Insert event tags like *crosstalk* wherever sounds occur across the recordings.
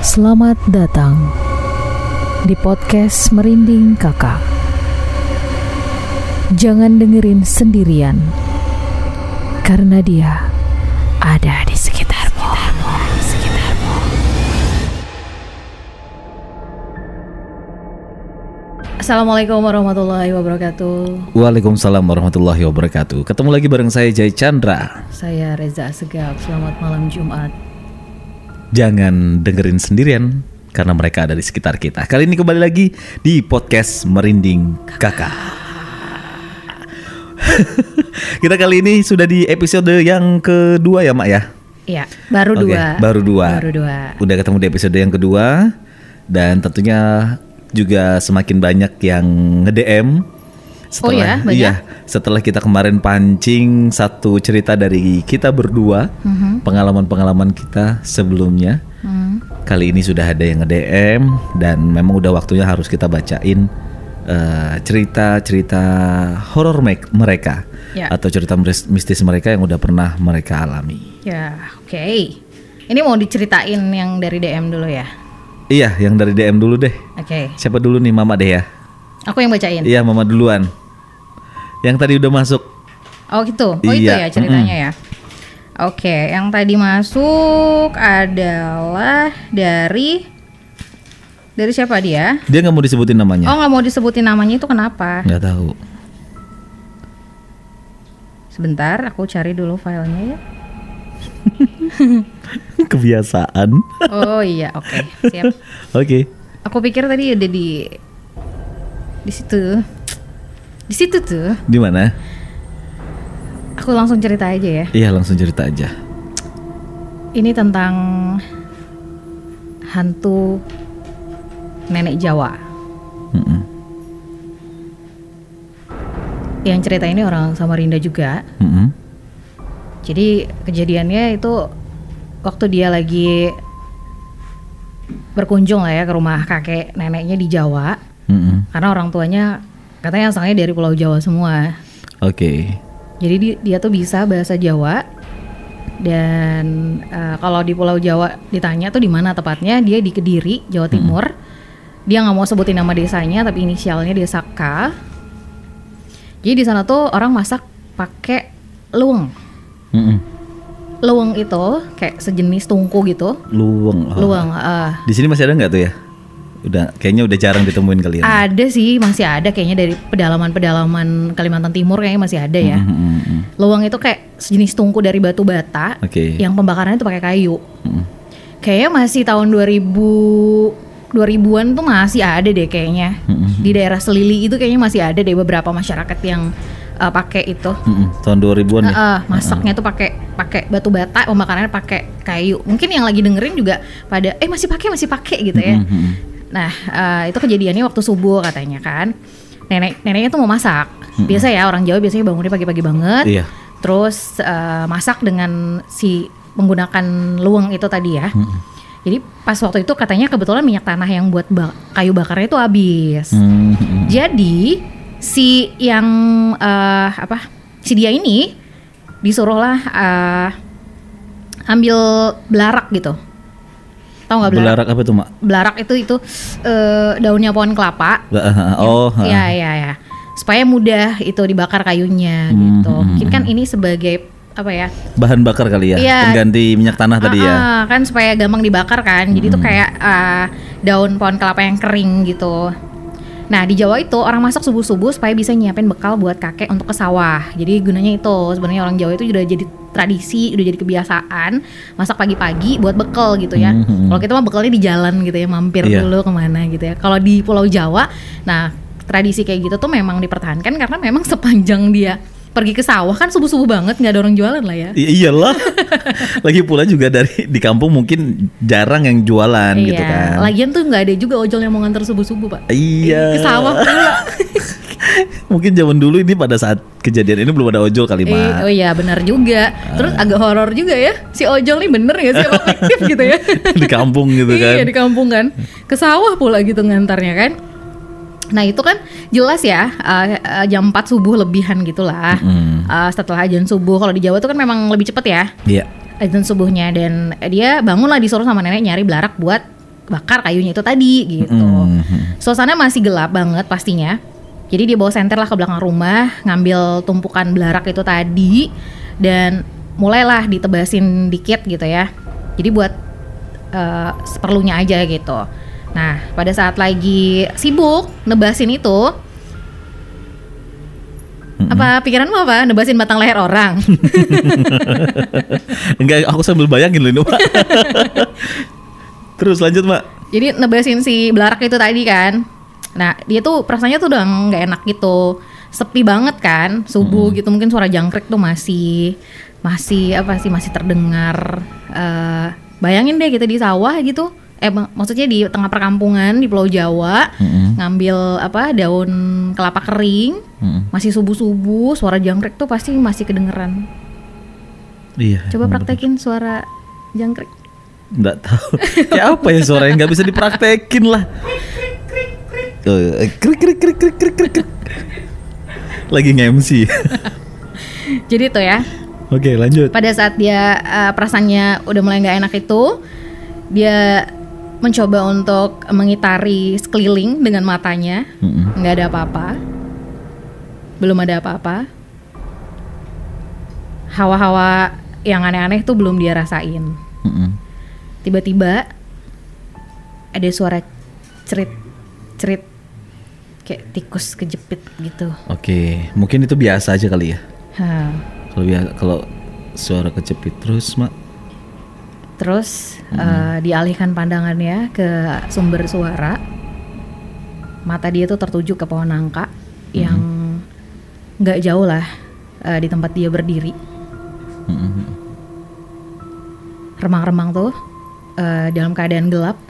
Selamat datang di podcast Merinding Kakak. Jangan dengerin sendirian, karena dia ada di sekitarmu. Di sekitarmu. Assalamualaikum warahmatullahi wabarakatuh. Waalaikumsalam warahmatullahi wabarakatuh. Ketemu lagi bareng saya Jai Chandra. Saya Reza Segaf. Selamat malam Jumat. Jangan dengerin sendirian karena mereka ada di sekitar kita. Kali ini kembali lagi di podcast Merinding Kakak. *laughs* kita kali ini sudah di episode yang kedua ya, Mak ya. Iya, baru Oke, dua. Baru dua. Baru dua. Udah ketemu di episode yang kedua dan tentunya juga semakin banyak yang nge-DM Oh ya, banyak? iya, setelah kita kemarin pancing satu cerita dari kita berdua, Mhm. pengalaman-pengalaman kita sebelumnya. Hmm. Kali ini sudah ada yang nge-DM dan memang udah waktunya harus kita bacain eh, cerita-cerita horor me- mereka Ya. atau cerita mis- mistis mereka yang udah pernah mereka alami. Ya, oke. Ini mau diceritain yang dari DM dulu ya. Iya, yang dari DM dulu deh. Oke. Siapa dulu nih Mama deh ya? Aku yang bacain. Iya, Mama duluan. Yang tadi udah masuk. Oh gitu. Oh itu Iya, ya ceritanya ya. Oke, yang tadi masuk adalah dari dari siapa dia? Dia nggak mau disebutin namanya. Oh nggak mau disebutin namanya itu kenapa? Nggak tahu. Sebentar, aku cari dulu filenya ya. *laughs* Kebiasaan. Oh iya, oke, siap. *laughs* Oke. Aku pikir tadi udah di di situ. Di situ tuh. Di mana? Aku langsung cerita aja ya. Iya, langsung cerita aja. Ini tentang hantu nenek Jawa. Mm-mm. Yang cerita ini orang Samarinda juga. Mm-mm. Jadi kejadiannya itu waktu dia lagi berkunjung lah ya ke rumah kakek neneknya di Jawa. Mm-mm. Karena orang tuanya katanya asalnya dari Pulau Jawa semua. Oke. Jadi di- dia tuh bisa bahasa Jawa dan eh, kalau di Pulau Jawa ditanya tuh di mana tepatnya dia di Kediri Jawa Timur. Dia nggak mau sebutin nama desanya tapi inisialnya desa K. Jadi di sana tuh orang masak pakai luweng. Mm-mm. Luweng itu kayak sejenis tungku gitu. Luweng. Oh. Luweng. eh, Di sini masih ada nggak tuh ya? Udah, kayaknya udah jarang ditemuin kali ya. ada sih masih ada kayaknya dari pedalaman-pedalaman Kalimantan Timur kayaknya masih ada ya. Mm-mm. Luweng itu kayak sejenis tungku dari batu bata. Oke. yang pembakarannya tuh pakai kayu. Mm-mm. Kayaknya masih tahun 2000 2000-an tuh masih ada deh kayaknya. Mm-mm. Di daerah Selili itu kayaknya masih ada deh beberapa masyarakat yang uh, pakai itu. Mm-mm. Tahun 2000-an ya. Heeh, masaknya tuh pakai pakai batu bata, pembakarannya pakai kayu. Mungkin yang lagi dengerin juga pada eh masih pakai masih pakai gitu ya. Mm-mm. Nah, eh, itu kejadiannya waktu subuh katanya kan. Nenek neneknya tuh mau masak. Biasa ya orang Jawa biasanya bangunnya pagi-pagi banget. Iya. Terus eh, masak dengan si menggunakan luweng itu tadi ya. Jadi pas waktu itu katanya kebetulan minyak tanah yang buat ba- kayu bakarnya itu habis. Mm-mm. Jadi si yang eh, apa? Si dia ini disuruhlah eh, ambil belarak gitu. Tahu nggak belarak? Belarak apa tuh, Mak? Belarak itu itu eh, daunnya pohon kelapa. Oh. Iya iya ya. Supaya mudah itu dibakar kayunya Hmm, gitu. hmm, Mungkin kan ini sebagai apa ya? bahan bakar kali ya, Iya. pengganti minyak tanah tadi ya. Ah, ah, kan supaya gampang dibakar kan. Jadi itu kayak ah, daun pohon kelapa yang kering gitu. Nah di Jawa itu orang masak subuh subuh supaya bisa nyiapin bekal buat kakek untuk ke sawah. Jadi gunanya itu sebenarnya orang Jawa itu udah jadi tradisi, udah jadi kebiasaan masak pagi-pagi buat bekal gitu ya. Mhm. Kalau kita mah bekalnya di jalan gitu ya, mampir Iya. dulu ke mana gitu ya. Kalau di Pulau Jawa, nah tradisi kayak gitu tuh memang dipertahankan karena memang *laughs* sepanjang dia pergi ke sawah kan subuh subuh banget nggak ada orang jualan lah ya. I- iyalah. *laughs* Lagi pula juga dari di kampung mungkin jarang yang jualan gitu kan. Lagian tuh nggak ada juga ojol yang mau nganter subuh-subuh, Pak. Iya. Ke sawah pula. *laughs* Mungkin zaman dulu ini pada saat kejadian ini belum ada ojol kali, Eh, oh iya benar juga. Terus agak horor juga ya. Si ojol nih bener ya sih *laughs* apa fiktif gitu ya. di kampung gitu kan. Iya di kampung kan. Ke sawah pula gitu ngantarnya kan. Nah itu kan jelas ya eh, jam 4 subuh lebihan gitulah. Mm. Eh, setelah azan subuh kalau di Jawa tuh kan memang lebih cepet ya Iya. azan subuhnya dan dia bangun lah disuruh sama nenek nyari belarak buat bakar kayunya itu tadi gitu. Mhm. Suasana masih gelap banget pastinya. Jadi dia bawa senter lah ke belakang rumah, ngambil tumpukan belarak itu tadi dan mulailah ditebasin dikit gitu ya. Jadi buat eh, seperlunya aja gitu. Nah, pada saat lagi sibuk nebasin itu, apa pikiranmu apa? Nebasin batang leher orang. *laughs* Enggak, aku sambil bayangin loh ini, Mak. *laughs* Terus lanjut, Mak. Jadi nebasin si belarak itu tadi kan. Nah, dia tuh perasaannya tuh udah nggak enak gitu. Sepi banget kan, subuh gitu mungkin suara jangkrik tuh masih masih apa sih masih terdengar. Eh, bayangin deh kita di sawah gitu. Eh mak- maksudnya di tengah perkampungan di Pulau Jawa Mm-mm. ngambil apa daun kelapa kering, Mm-mm. masih subuh-subuh, suara jangkrik tuh pasti masih kedengeran. Iya. Coba praktekin suara jangkrik. bener. Nggak tahu. Kayak *laughs* apa ya suara yang nggak bisa dipraktekin lah. Oh, eh, krik krik krik krik krik krik krik. Lagi nge-MC. *laughs* Jadi tuh ya, Oke, lanjut. pada saat dia uh, perasaannya udah mulai nggak enak itu dia mencoba untuk mengitari sekeliling dengan matanya. Nggak ada apa-apa. Belum ada apa-apa. Hawa-hawa yang aneh-aneh tuh belum dia rasain. Tiba-tiba ada suara cerit cerit kayak tikus kejepit gitu. Oke, mungkin itu biasa aja kali ya. Kalau biasa kalau suara kecepit terus, Mak. Terus eh, dialihkan pandangannya ke sumber suara. Mata dia tuh tertuju ke pohon nangka yang nggak jauh lah eh, di tempat dia berdiri. Mm-mm. Remang-remang tuh eh, dalam keadaan gelap.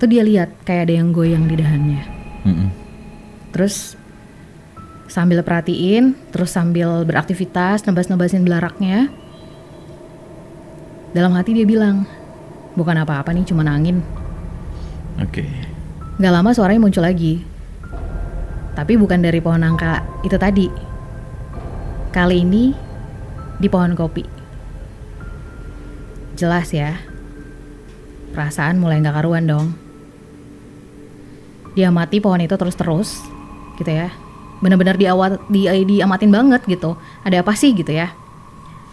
Tuh dia lihat kayak ada yang goyang di dahannya. Mm-mm. Terus sambil perhatiin, terus sambil beraktivitas, nebas-nebasin belaraknya. Dalam hati dia bilang, bukan apa-apa nih, cuma angin. Oke. Gak lama suaranya muncul lagi. Tapi bukan dari pohon nangka itu tadi. Kali ini di pohon kopi. Jelas ya. Perasaan mulai gak karuan dong. Dia mati pohon itu terus-terus gitu ya. Bener-bener diawat di diamatin banget gitu. Ada apa sih gitu ya?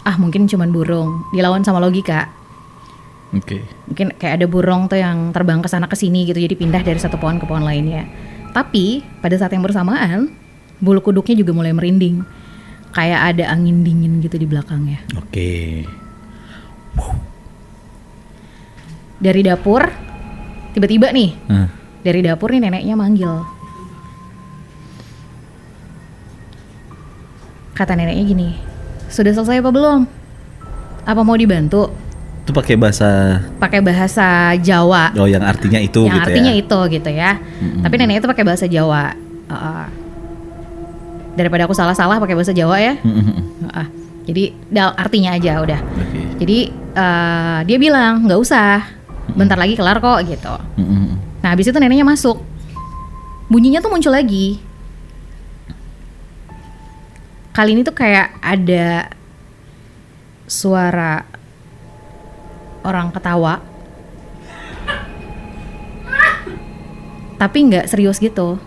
Ah mungkin cuman burung. Dilawan sama logika Oke. mungkin kayak ada burung tuh yang terbang ke sana ke sini gitu jadi pindah dari satu pohon ke pohon lainnya. Tapi pada saat yang bersamaan bulu kuduknya juga mulai merinding. Kayak ada angin dingin gitu di belakangnya. Oke. dari dapur tiba-tiba nih. Nah, dari dapur nih neneknya manggil. Kata neneknya gini sudah selesai apa belum apa mau dibantu itu pakai bahasa pakai bahasa Jawa oh yang artinya itu yang gitu artinya ya. itu gitu ya. Mm-mm. Tapi nenek itu pakai bahasa Jawa. Heeh. daripada aku salah-salah pakai bahasa Jawa ya. Mm-mm. Heeh. jadi dal artinya aja udah. Oke. Jadi eh, dia bilang nggak usah, bentar lagi kelar kok gitu. Mm-mm. Nah habis itu neneknya masuk, bunyinya tuh muncul lagi. Kali ini tuh kayak ada suara orang ketawa, tapi nggak serius gitu,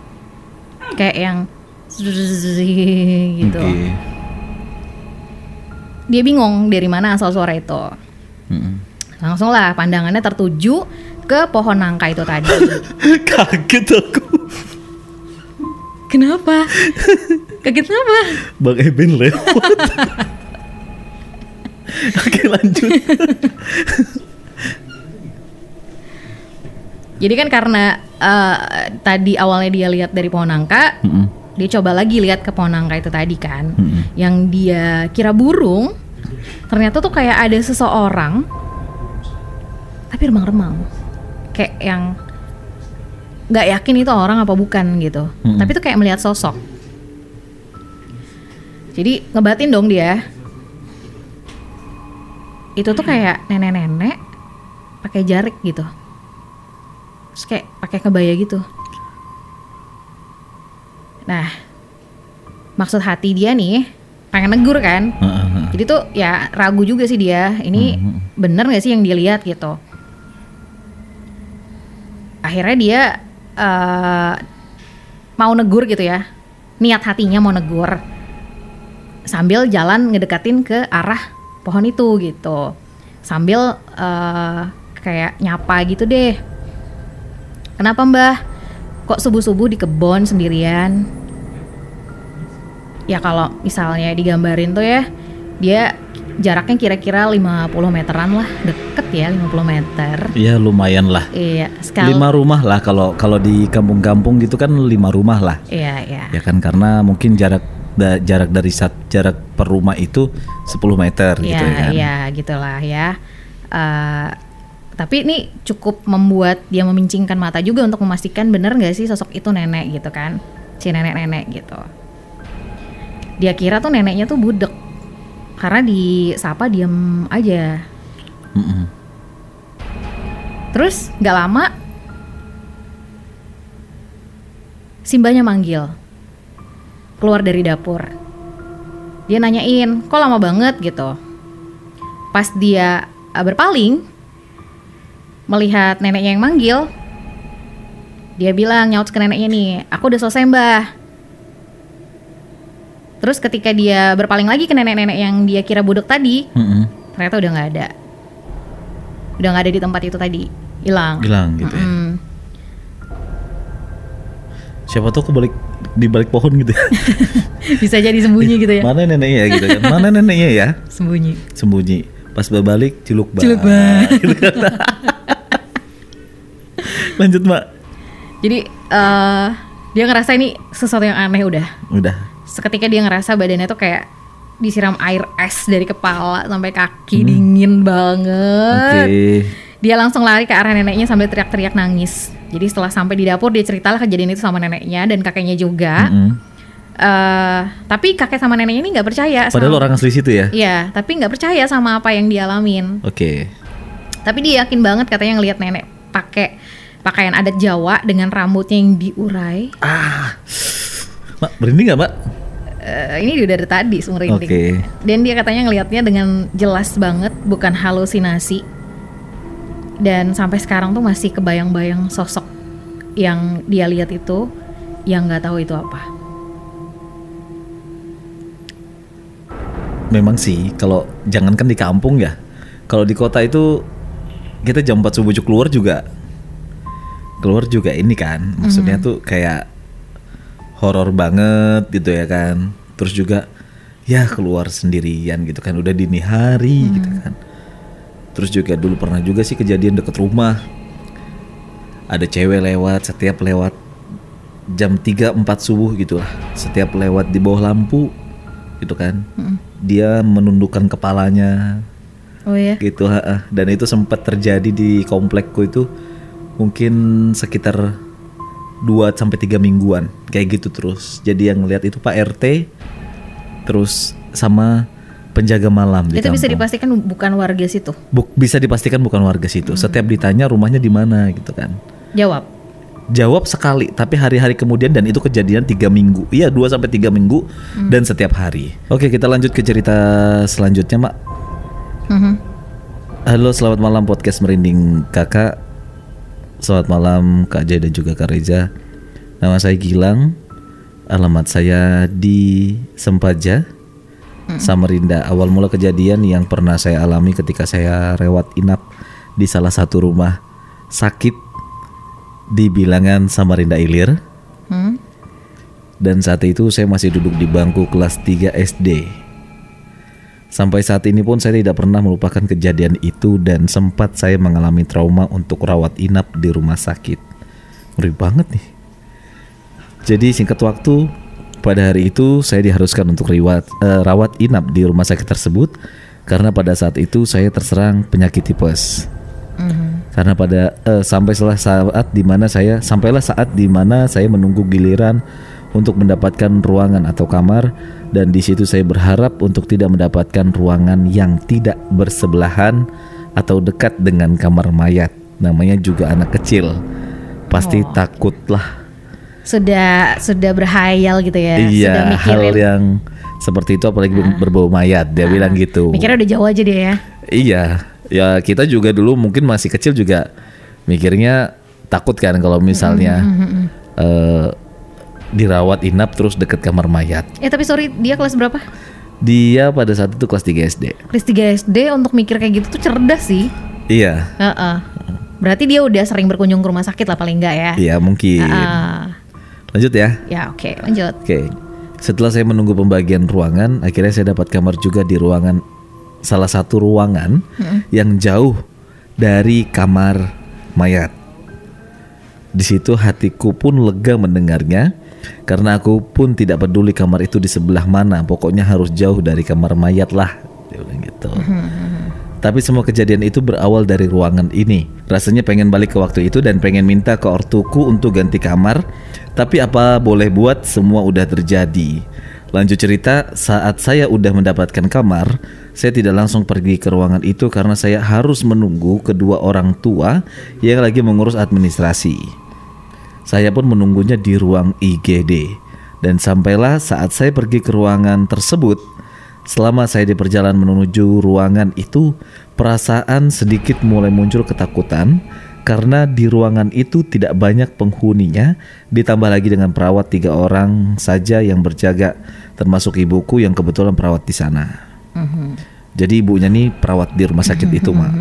kayak yang gitu. Oke. Dia bingung dari mana asal suara itu. Mm-mm. Langsung lah pandangannya tertuju ke pohon nangka itu tadi. *laughs* Kaget aku. Kenapa? *laughs* Kaget kenapa? Bang Eben lewat. Oke lanjut. Jadi kan karena eh, tadi awalnya dia lihat dari pohon nangka, Mm-mm. dia coba lagi lihat ke pohon nangka itu tadi kan. Mm-mm. Yang dia kira burung, ternyata tuh kayak ada seseorang tapi remang-remang. Kayak yang nggak yakin itu orang apa bukan gitu. Mm-mm. Tapi tuh kayak melihat sosok. Jadi ngebatin dong dia. Itu tuh kayak nenek-nenek pakai jarik gitu. Terus kayak pakai kebaya gitu. Nah, maksud hati dia nih pengen negur kan. Jadi tuh ya ragu juga sih dia. Ini bener gak sih yang dia lihat gitu. akhirnya dia eh, mau negur gitu ya niat hatinya mau negur sambil jalan ngedekatin ke arah pohon itu gitu. Sambil eh, kayak nyapa gitu deh. Kenapa mbah? Kok subuh subuh di kebon sendirian? Ya kalau misalnya digambarin tuh ya dia jaraknya kira-kira 50 meteran lah. Deket ya 50 meter. Ya lumayan lah. iya sekali. Lima rumah lah kalau kalau di kampung-kampung gitu kan lima rumah lah. iya iya. Ya kan karena mungkin jarak da- jarak dari sat, jarak per rumah itu 10 meter gitu Iya, ya kan. iya, gitulah ya. Eh, tapi ini cukup membuat dia memincingkan mata juga untuk memastikan bener nggak sih sosok itu nenek gitu kan, si nenek-nenek gitu. Dia kira tuh neneknya tuh budek, karena disapa diem aja. Mm-mm. Terus nggak lama, Simbanya manggil, keluar dari dapur. Dia nanyain, kok lama banget gitu. Pas dia uh, berpaling, melihat neneknya yang manggil, dia bilang nyaut ke neneknya nih, aku udah selesai mbah. Terus ketika dia berpaling lagi ke nenek-nenek yang dia kira budek tadi, Mm-mm. ternyata udah nggak ada. Udah nggak ada di tempat itu tadi, hilang. Hilang gitu ya. Mm. Siapa tahu kebalik di balik pohon gitu ya. *laughs* Bisa jadi sembunyi gitu ya. Mana neneknya ya gitu kan. Mana neneknya ya? *laughs* Sembunyi. Sembunyi. Pas berbalik ciluk bah. Ciluk bah. *laughs* Gitu kan. Lanjut, Mbak. Jadi eh dia ngerasa ini sesuatu yang aneh udah. Udah. Seketika dia ngerasa badannya tuh kayak disiram air es dari kepala sampai kaki Hmm. dingin Oke. banget. Dia langsung lari ke arah neneknya sambil teriak-teriak nangis. Jadi setelah sampai di dapur dia ceritalah kejadian itu sama neneknya dan kakeknya juga. Mm-mm. Eh, tapi kakek sama neneknya ini nggak percaya. Padahal sama, orang asli situ ya. Iya, tapi nggak percaya sama apa yang dialamin. Oke. Tapi dia yakin banget katanya ngelihat nenek pakai pakaian adat Jawa dengan rambutnya yang diurai. Ah. Mbak, berhenti nggak, Mbak? Eh, ini udah dari tadi seumur Oke. ini. Dan dia katanya ngelihatnya dengan jelas banget, bukan halusinasi. Dan sampai sekarang tuh masih kebayang-bayang sosok yang dia lihat itu, yang nggak tahu itu apa. Memang sih, kalau jangankan di kampung ya. Kalau di kota itu kita jam 4 subuh keluar juga keluar juga ini kan. Maksudnya tuh kayak horor banget gitu ya kan. Terus juga ya keluar sendirian gitu kan udah dini hari gitu kan. Terus juga dulu pernah juga sih kejadian deket rumah. Ada cewek lewat setiap lewat jam 3 4 subuh gitu lah. Setiap lewat di bawah lampu gitu kan. Dia menundukkan kepalanya Oh ya. gitu ha, ha. dan itu sempat terjadi di komplekku itu mungkin sekitar 2 sampai 3 mingguan kayak gitu terus. Jadi yang ngelihat itu Pak RT terus sama penjaga malam di Itu bisa dipastikan bukan warga situ. Buk- bisa dipastikan bukan warga situ. Hmm. Setiap ditanya rumahnya di mana gitu kan. Jawab. Jawab sekali, tapi hari-hari kemudian dan itu kejadian tiga minggu. Iya, 2 sampai tiga minggu Hmm. dan setiap hari. Oke, kita lanjut ke cerita selanjutnya, Mak. Mhm. Halo, selamat malam podcast merinding kakak. Selamat malam Kak Jai dan juga Kak Reza. Nama saya Gilang. Alamat saya di Sempaja, Samarinda. Awal mula kejadian yang pernah saya alami ketika saya rewat inap di salah satu rumah sakit di bilangan Samarinda Ilir. Hmm? Dan saat itu saya masih duduk di bangku kelas 3 SD. Sampai saat ini pun saya tidak pernah melupakan kejadian itu dan sempat saya mengalami trauma untuk rawat inap di rumah sakit. Ngeri banget nih. Jadi singkat waktu, pada hari itu saya diharuskan untuk riwat, eh, rawat inap di rumah sakit tersebut karena pada saat itu saya terserang penyakit tipes. Karena pada eh, sampai setelah saat di mana saya sampailah saat di mana saya menunggu giliran untuk mendapatkan ruangan atau kamar dan di situ saya berharap untuk tidak mendapatkan ruangan yang tidak bersebelahan atau dekat dengan kamar mayat. Namanya juga anak kecil. Pasti Oh. takut lah. Sudah sudah berhayal gitu ya. sudah iya, hal mikirin. yang seperti itu apalagi berbau mayat. Dia bilang gitu. Mikirnya udah jauh aja dia ya. Iya, ya kita juga dulu mungkin masih kecil juga mikirnya takut kan kalau misalnya eh, dirawat inap terus deket kamar mayat. Eh tapi sorry dia kelas berapa? Dia pada saat itu kelas 3 SD. Kelas 3 SD untuk mikir kayak gitu tuh cerdas sih. Iya, Heeh. Berarti dia udah sering berkunjung ke rumah sakit lah paling enggak ya? iya mungkin. Heeh. Lanjut ya. Ya oke lanjut. Oke. Setelah saya menunggu pembagian ruangan, akhirnya saya dapat kamar juga di ruangan salah satu ruangan yang jauh dari kamar mayat. Di situ hatiku pun lega mendengarnya karena aku pun tidak peduli kamar itu di sebelah mana, pokoknya harus jauh dari kamar mayat lah. Dia bilang gitu. Tapi semua kejadian itu berawal dari ruangan ini. Rasanya pengen balik ke waktu itu dan pengen minta ke ortuku untuk ganti kamar. Tapi apa boleh buat semua udah terjadi. Lanjut cerita, saat saya udah mendapatkan kamar, saya tidak langsung pergi ke ruangan itu karena saya harus menunggu kedua orang tua yang lagi mengurus administrasi. Saya pun menunggunya di ruang IGD. Dan sampailah saat saya pergi ke ruangan tersebut, selama saya di perjalanan menuju ruangan itu, perasaan sedikit mulai muncul ketakutan karena di ruangan itu tidak banyak penghuninya, ditambah lagi dengan perawat tiga orang saja yang berjaga, termasuk ibuku yang kebetulan perawat di sana. Jadi ibunya nih perawat di rumah sakit itu, Mak.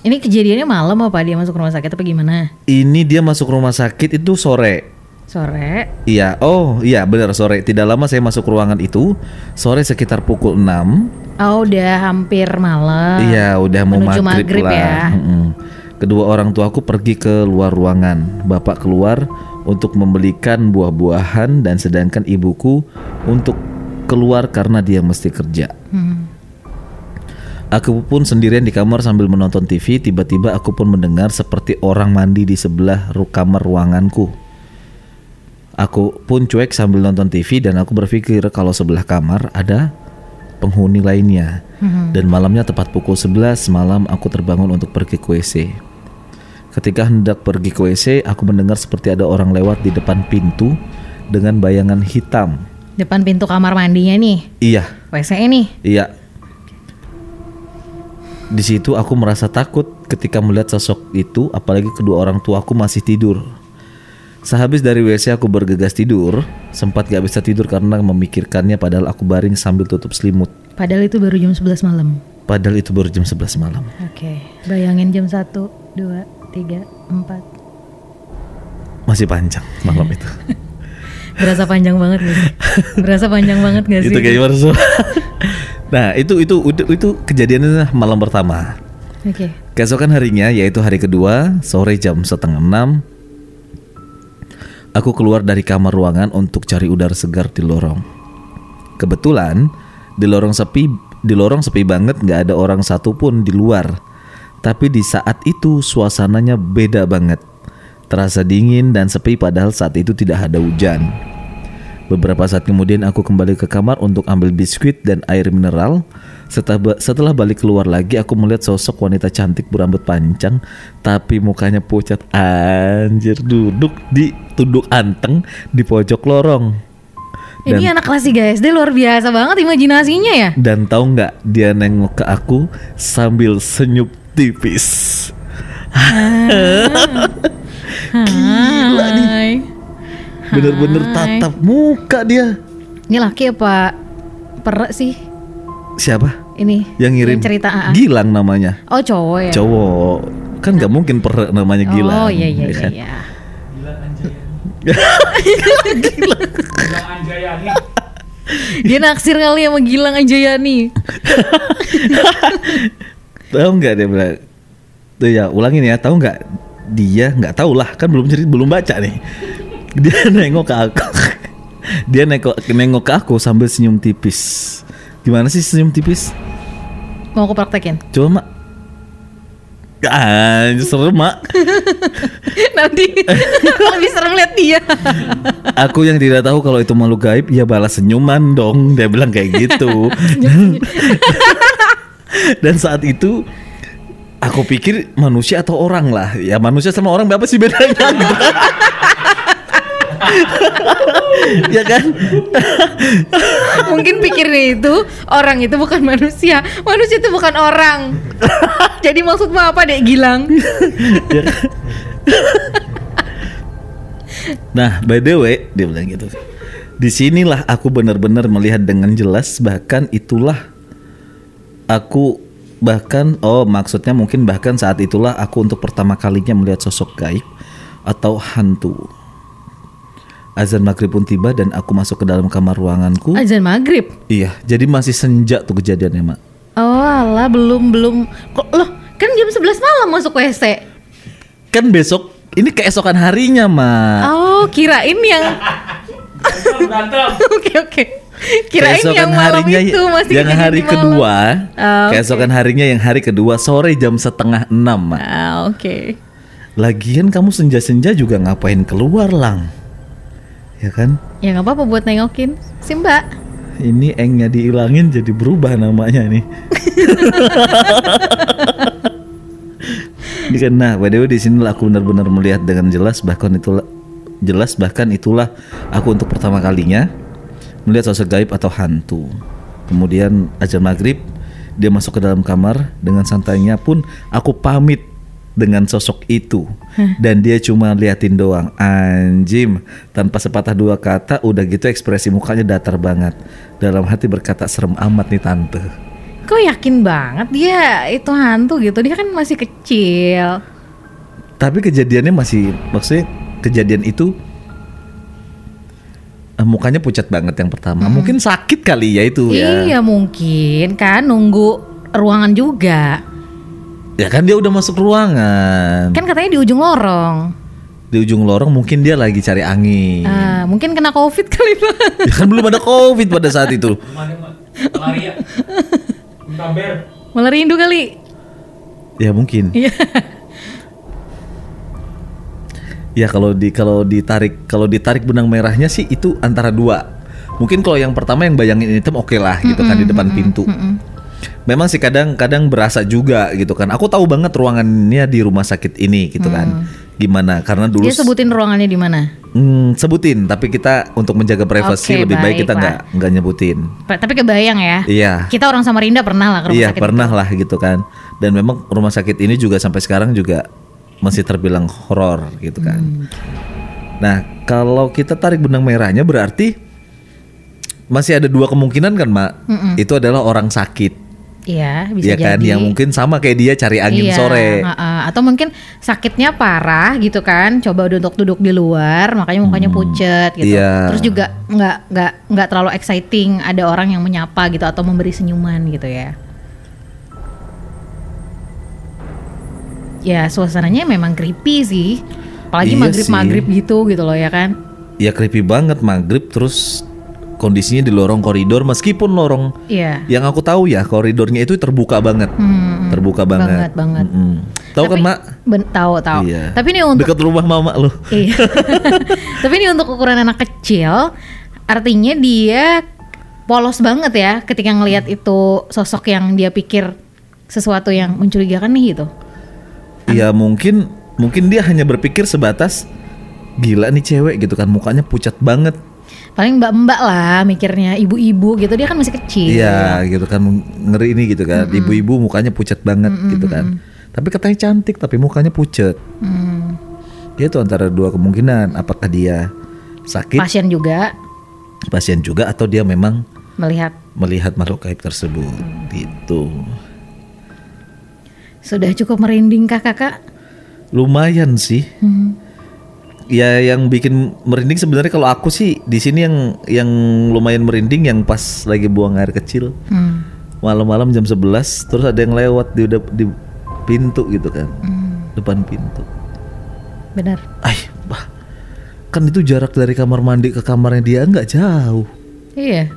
Ini kejadiannya malam apa dia masuk rumah sakit apa gimana? Ini dia masuk rumah sakit itu sore. Sore. Iya, oh iya benar sore. Tidak lama saya masuk ruangan itu, sore sekitar pukul 6. Oh udah hampir malam. Iya, udah mau Menuju maghrib, maghrib lah. ya. Mm-mm. Kedua orang tuaku pergi ke luar ruangan. Bapak keluar untuk membelikan buah-buahan dan sedangkan ibuku untuk keluar karena dia mesti kerja. Hmm. Aku pun sendirian di kamar sambil menonton TV. Tiba-tiba aku pun mendengar seperti orang mandi di sebelah kamar ruanganku. Aku pun cuek sambil nonton TV dan aku berpikir kalau sebelah kamar ada penghuni lainnya. Dan malamnya tepat pukul 11 malam aku terbangun untuk pergi ke WC. Ketika hendak pergi ke WC, aku mendengar seperti ada orang lewat di depan pintu dengan bayangan hitam. Depan pintu kamar mandinya nih. Iya, WC nih. Iya. Di situ aku merasa takut ketika melihat sosok itu, apalagi kedua orang tua aku masih tidur. Sehabis dari WC aku bergegas tidur, sempat gak bisa tidur karena memikirkannya padahal aku baring sambil tutup selimut. Padahal itu baru jam 11 malam. Padahal itu baru jam 11 malam. Oke. Bayangin jam 1, 2, 3, 4. Masih panjang malam itu. *laughs* Berasa panjang banget sih? Berasa panjang banget gak *laughs* sih? itu kayak gimana Sob? *laughs* Nah, itu itu itu, itu kejadiannya malam pertama. Oke. Keesokan harinya yaitu hari kedua sore jam setengah enam Aku keluar dari kamar ruangan untuk cari udara segar di lorong. Kebetulan di lorong sepi di lorong sepi banget nggak ada orang satupun di luar. Tapi di saat itu suasananya beda banget. Terasa dingin dan sepi padahal saat itu tidak ada hujan Beberapa saat kemudian aku kembali ke kamar untuk ambil biskuit dan air mineral. Setelah, setelah balik keluar lagi aku melihat sosok wanita cantik berambut panjang tapi mukanya pucat anjir duduk di tunduk anteng di pojok lorong. Ini anak kelas 3 SD luar biasa banget imajinasinya ya. Dan tahu nggak dia nengok ke aku sambil senyum tipis. *laughs* Gila nih. Bener-bener tatap muka dia. Ini laki apa perek sih? Siapa? Ini Yang ngirim cerita AA. Gilang namanya. Oh cowok ya. cowok kan nggak mungkin per namanya Gilang Oh iya iya ya iya. kan? iya. *laughs* Dia naksir kali sama Gilang Anjayani. *laughs* tahu nggak dia bilang tuh ya ulangin ya tahu nggak dia nggak tahu lah kan belum cerita belum baca nih *laughs* dia nengok ke aku. *laughs* Dia nengok nengok ke aku sambil senyum tipis. Gimana sih senyum tipis? Mau aku praktekin? coba mak. Ah, serem mak. *laughs* Nanti. Lebih serem lihat dia. Aku yang tidak tahu kalau itu makhluk gaib Ya balas senyuman dong. Dia bilang kayak gitu. Dan saat itu Aku pikir manusia atau orang lah. Ya manusia sama orang apa sih bedanya? gitu. *laughs* ya kan Mungkin pikirnya itu orang itu bukan manusia, manusia itu bukan orang. Jadi maksudmu apa dek Gilang? Nah, by the way, dia bilang gitu. Di sinilah aku benar-benar melihat dengan jelas, bahkan itulah aku bahkan oh maksudnya mungkin bahkan saat itulah aku untuk pertama kalinya melihat sosok gaib atau hantu. Azan maghrib pun tiba dan aku masuk ke dalam kamar ruanganku. Azan maghrib. Iya, jadi masih senja tuh kejadiannya, Mak. Oh alah belum belum kok loh kan jam 11 malam masuk WC. Kan besok ini keesokan harinya, Mak. Oh kirain yang *laughs* Oke oke. Kirain keesokan yang malam harinya itu masih yang hari malam. kedua, Ah, oke. keesokan harinya yang hari kedua sore jam setengah enam, Mak. Ah oke. Lagian kamu senja-senja juga ngapain keluar lang? Ya kan? Ya nggak apa-apa buat nengokin si Mbak. Ini engnya dihilangin jadi berubah namanya nih. Ini *laughs* kan nah, by the way di sini aku benar-benar melihat dengan jelas bahkan itulah jelas bahkan itulah aku untuk pertama kalinya melihat sosok gaib atau hantu. Kemudian azan maghrib dia masuk ke dalam kamar dengan santainya pun aku pamit dengan sosok itu. Dan dia cuma liatin doang anjim tanpa sepatah dua kata udah gitu ekspresi mukanya datar banget. Dalam hati berkata serem amat nih tante. Kok yakin banget dia itu hantu gitu? Dia kan masih kecil. tapi kejadiannya masih maksudnya kejadian itu eh, mukanya pucat banget yang pertama. Mungkin sakit kali ya itu ya. Iya mungkin kan nunggu ruangan juga. Ya kan dia udah masuk ruangan Kan katanya di ujung lorong. di ujung lorong mungkin dia lagi cari angin Ah, mungkin kena covid kali Pak. ya kan belum ada covid pada saat itu Malaria. Malah rindu kali. ya mungkin Iya. Ya kalau di kalau ditarik kalau ditarik benang merahnya sih itu antara dua. Mungkin kalau yang pertama yang bayangin hitam oke lah gitu kan di depan pintu. Memang sih kadang-kadang berasa juga gitu kan. Aku tahu banget ruangannya di rumah sakit ini gitu kan. Gimana? Karena dulu Dia sebutin ruangannya di mana? Hmm, sebutin tapi kita untuk menjaga privasi Oke, lebih baik kita baiklah. nggak nggak nyebutin. Pa- Tapi kebayang ya. Iya. Kita orang Samarinda pernah lah ke rumah Iya sakit. pernah lah gitu kan. Dan memang rumah sakit ini juga sampai sekarang juga masih terbilang horor gitu kan. Hmm. Nah kalau kita tarik benang merahnya berarti masih ada dua kemungkinan kan mak. Itu adalah orang sakit, Iya, bisa ya kan? jadi. Yang mungkin sama kayak dia cari angin Iya, sore. ha-ha. Atau mungkin sakitnya parah gitu kan, coba duduk duduk di luar, makanya mukanya pucet gitu. Iya. Terus juga nggak nggak nggak terlalu exciting, ada orang yang menyapa gitu atau memberi senyuman gitu ya. Ya suasananya memang creepy sih, apalagi Iya maghrib maghrib sih. gitu gitu loh ya kan. Ya creepy banget maghrib terus kondisinya di lorong koridor meskipun lorong Iya. yang aku tahu ya koridornya itu terbuka banget. Hmm, Terbuka banget. banget, banget. Mm-mm. Tahu kan mak? Tahu tahu. Iya. Tapi ini untuk Dekat rumah mama lo. Iya. *laughs* Tapi ini untuk ukuran anak kecil, artinya dia polos banget ya ketika ngelihat itu sosok yang dia pikir sesuatu yang mencurigakan nih gitu. Ya mungkin mungkin dia hanya berpikir sebatas gila nih cewek gitu kan mukanya pucat banget. Paling mbak-mbak lah mikirnya, ibu-ibu gitu dia kan masih kecil. Iya gitu kan ngeri ini gitu kan. Ibu-ibu mukanya pucat banget gitu kan. Tapi katanya cantik tapi mukanya pucat. Hmm. Dia itu antara dua kemungkinan apakah dia sakit Pasien juga pasien juga atau dia memang melihat melihat makhluk gaib tersebut gitu. sudah cukup merinding kakak? Lumayan sih. Hmm. Ya yang bikin merinding sebenarnya kalau aku sih di sini yang yang lumayan merinding yang pas lagi buang air kecil Hmm. malam-malam jam 11 terus ada yang lewat di udah di pintu gitu kan. Hmm. Depan pintu. Benar. Ay, bah. Kan itu jarak dari kamar mandi ke kamarnya dia nggak jauh. Iya.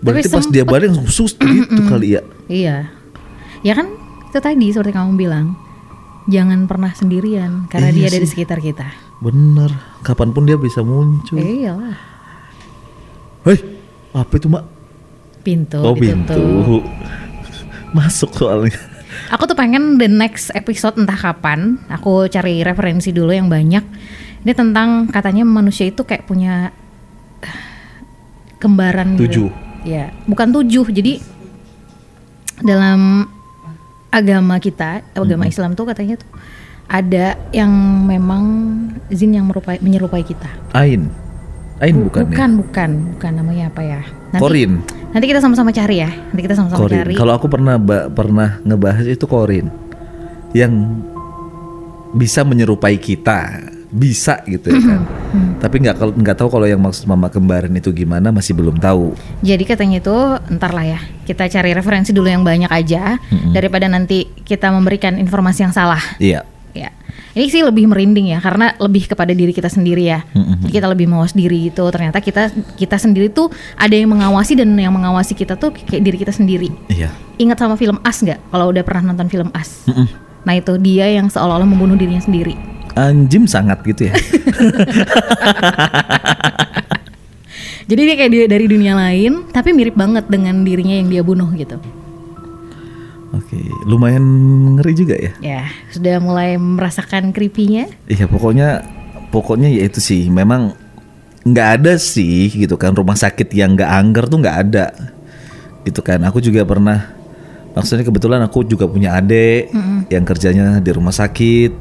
Berarti Tapi pas dia balik langsung sus gitu kali ya. Iya. Ya kan itu tadi seperti kamu bilang. Jangan pernah sendirian karena Iya dia ada di sih. sekitar kita. Bener, kapan pun dia bisa muncul. Eh, iyalah. Hei, apa itu mak? Pintu Oh ditutup. pintu. Masuk soalnya. Aku tuh pengen the next episode entah kapan, aku cari referensi dulu yang banyak. Ini tentang katanya manusia itu kayak punya eh, kembaran Tujuh. gitu. Ya, bukan tujuh. Jadi dalam agama kita, agama Islam tuh katanya tuh ada yang memang jin yang merupai, menyerupai kita. Ain. Ain bukan, bukan, ya? bukan, bukan namanya apa ya? Nanti, Korin. Nanti kita sama-sama cari ya. Nanti kita sama-sama Korin. cari. Kalau aku pernah ba- pernah ngebahas itu Korin yang bisa menyerupai kita, bisa gitu ya kan. *clears throat* Tapi nggak nggak tahu kalau yang maksud mama kembaran itu gimana masih belum tahu. Jadi katanya itu entar lah ya. Kita cari referensi dulu yang banyak aja daripada nanti kita memberikan informasi yang salah. Iya. Ya. Ini sih lebih merinding ya karena lebih kepada diri kita sendiri ya. Jadi kita lebih mawas diri gitu. Ternyata kita kita sendiri tuh ada yang mengawasi dan yang mengawasi kita tuh kayak diri kita sendiri. Iya. Ingat sama film As nggak? Kalau udah pernah nonton film As. Nah itu dia yang seolah-olah membunuh dirinya sendiri. Anjim sangat gitu ya. *laughs* Jadi dia kayak dia dari dunia lain, tapi mirip banget dengan dirinya yang dia bunuh gitu. Oke, lumayan ngeri juga ya. Ya, sudah mulai merasakan creepy-nya. Iya pokoknya pokoknya ya itu sih memang nggak ada sih gitu kan rumah sakit yang nggak angker tuh nggak ada gitu kan aku juga pernah maksudnya kebetulan aku juga punya adik yang kerjanya di rumah sakit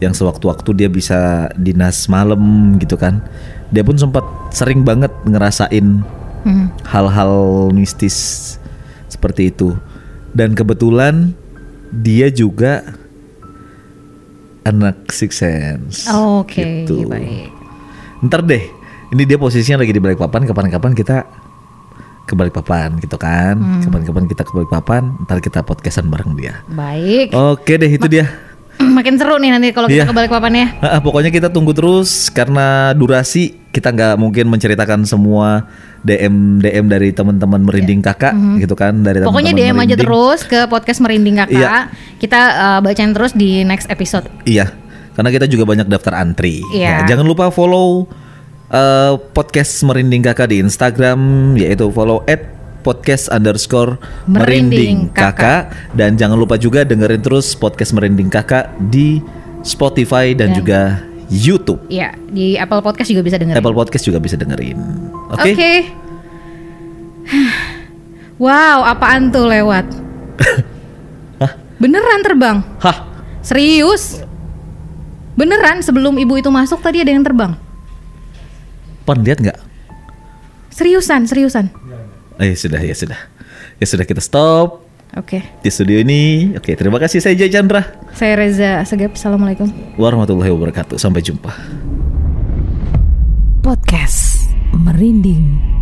yang sewaktu-waktu dia bisa dinas malam gitu kan dia pun sempat sering banget ngerasain Hmm. hal-hal mistis seperti itu dan kebetulan dia juga anak six sense Oke, gitu. baik. ntar deh ini dia posisinya lagi di Balikpapan kapan-kapan kita ke Balikpapan gitu kan Hmm. kapan-kapan kita ke Balikpapan ntar kita podcastan bareng dia Baik. oke deh itu dia *clears throat* Makin seru nih nanti kalau kita Iya. ke Balikpapan ya. Ah, ah, pokoknya kita tunggu terus karena durasi kita nggak mungkin menceritakan semua DM DM dari teman-teman merinding kakak gitu kan dari Iya. Pokoknya DM aja merinding. terus ke podcast Merinding Kakak. Iya. Kita uh, bacain terus di next episode. Iya, karena kita juga banyak daftar antri. Iya. Ya, jangan lupa follow uh, podcast Merinding Kakak di Instagram, yaitu follow at podcast underscore Merinding merinding kakak dan jangan lupa juga dengerin terus podcast merinding kakak di Spotify dan Dan- juga YouTube. Iya, di Apple Podcast juga bisa dengerin. Apple Podcast juga bisa dengerin. Oke. Oke. wow, apaan tuh lewat? *laughs* Beneran terbang? Hah, Serius? Beneran sebelum ibu itu masuk tadi ada yang terbang? Pan lihat nggak? Seriusan, seriusan. Eh sudah ya sudah. Ya sudah kita stop Oke. di studio ini. Oke, terima kasih saya Jay Chandra. Saya Reza Segep. Assalamualaikum. Warahmatullahi wabarakatuh. Sampai jumpa. Podcast Merinding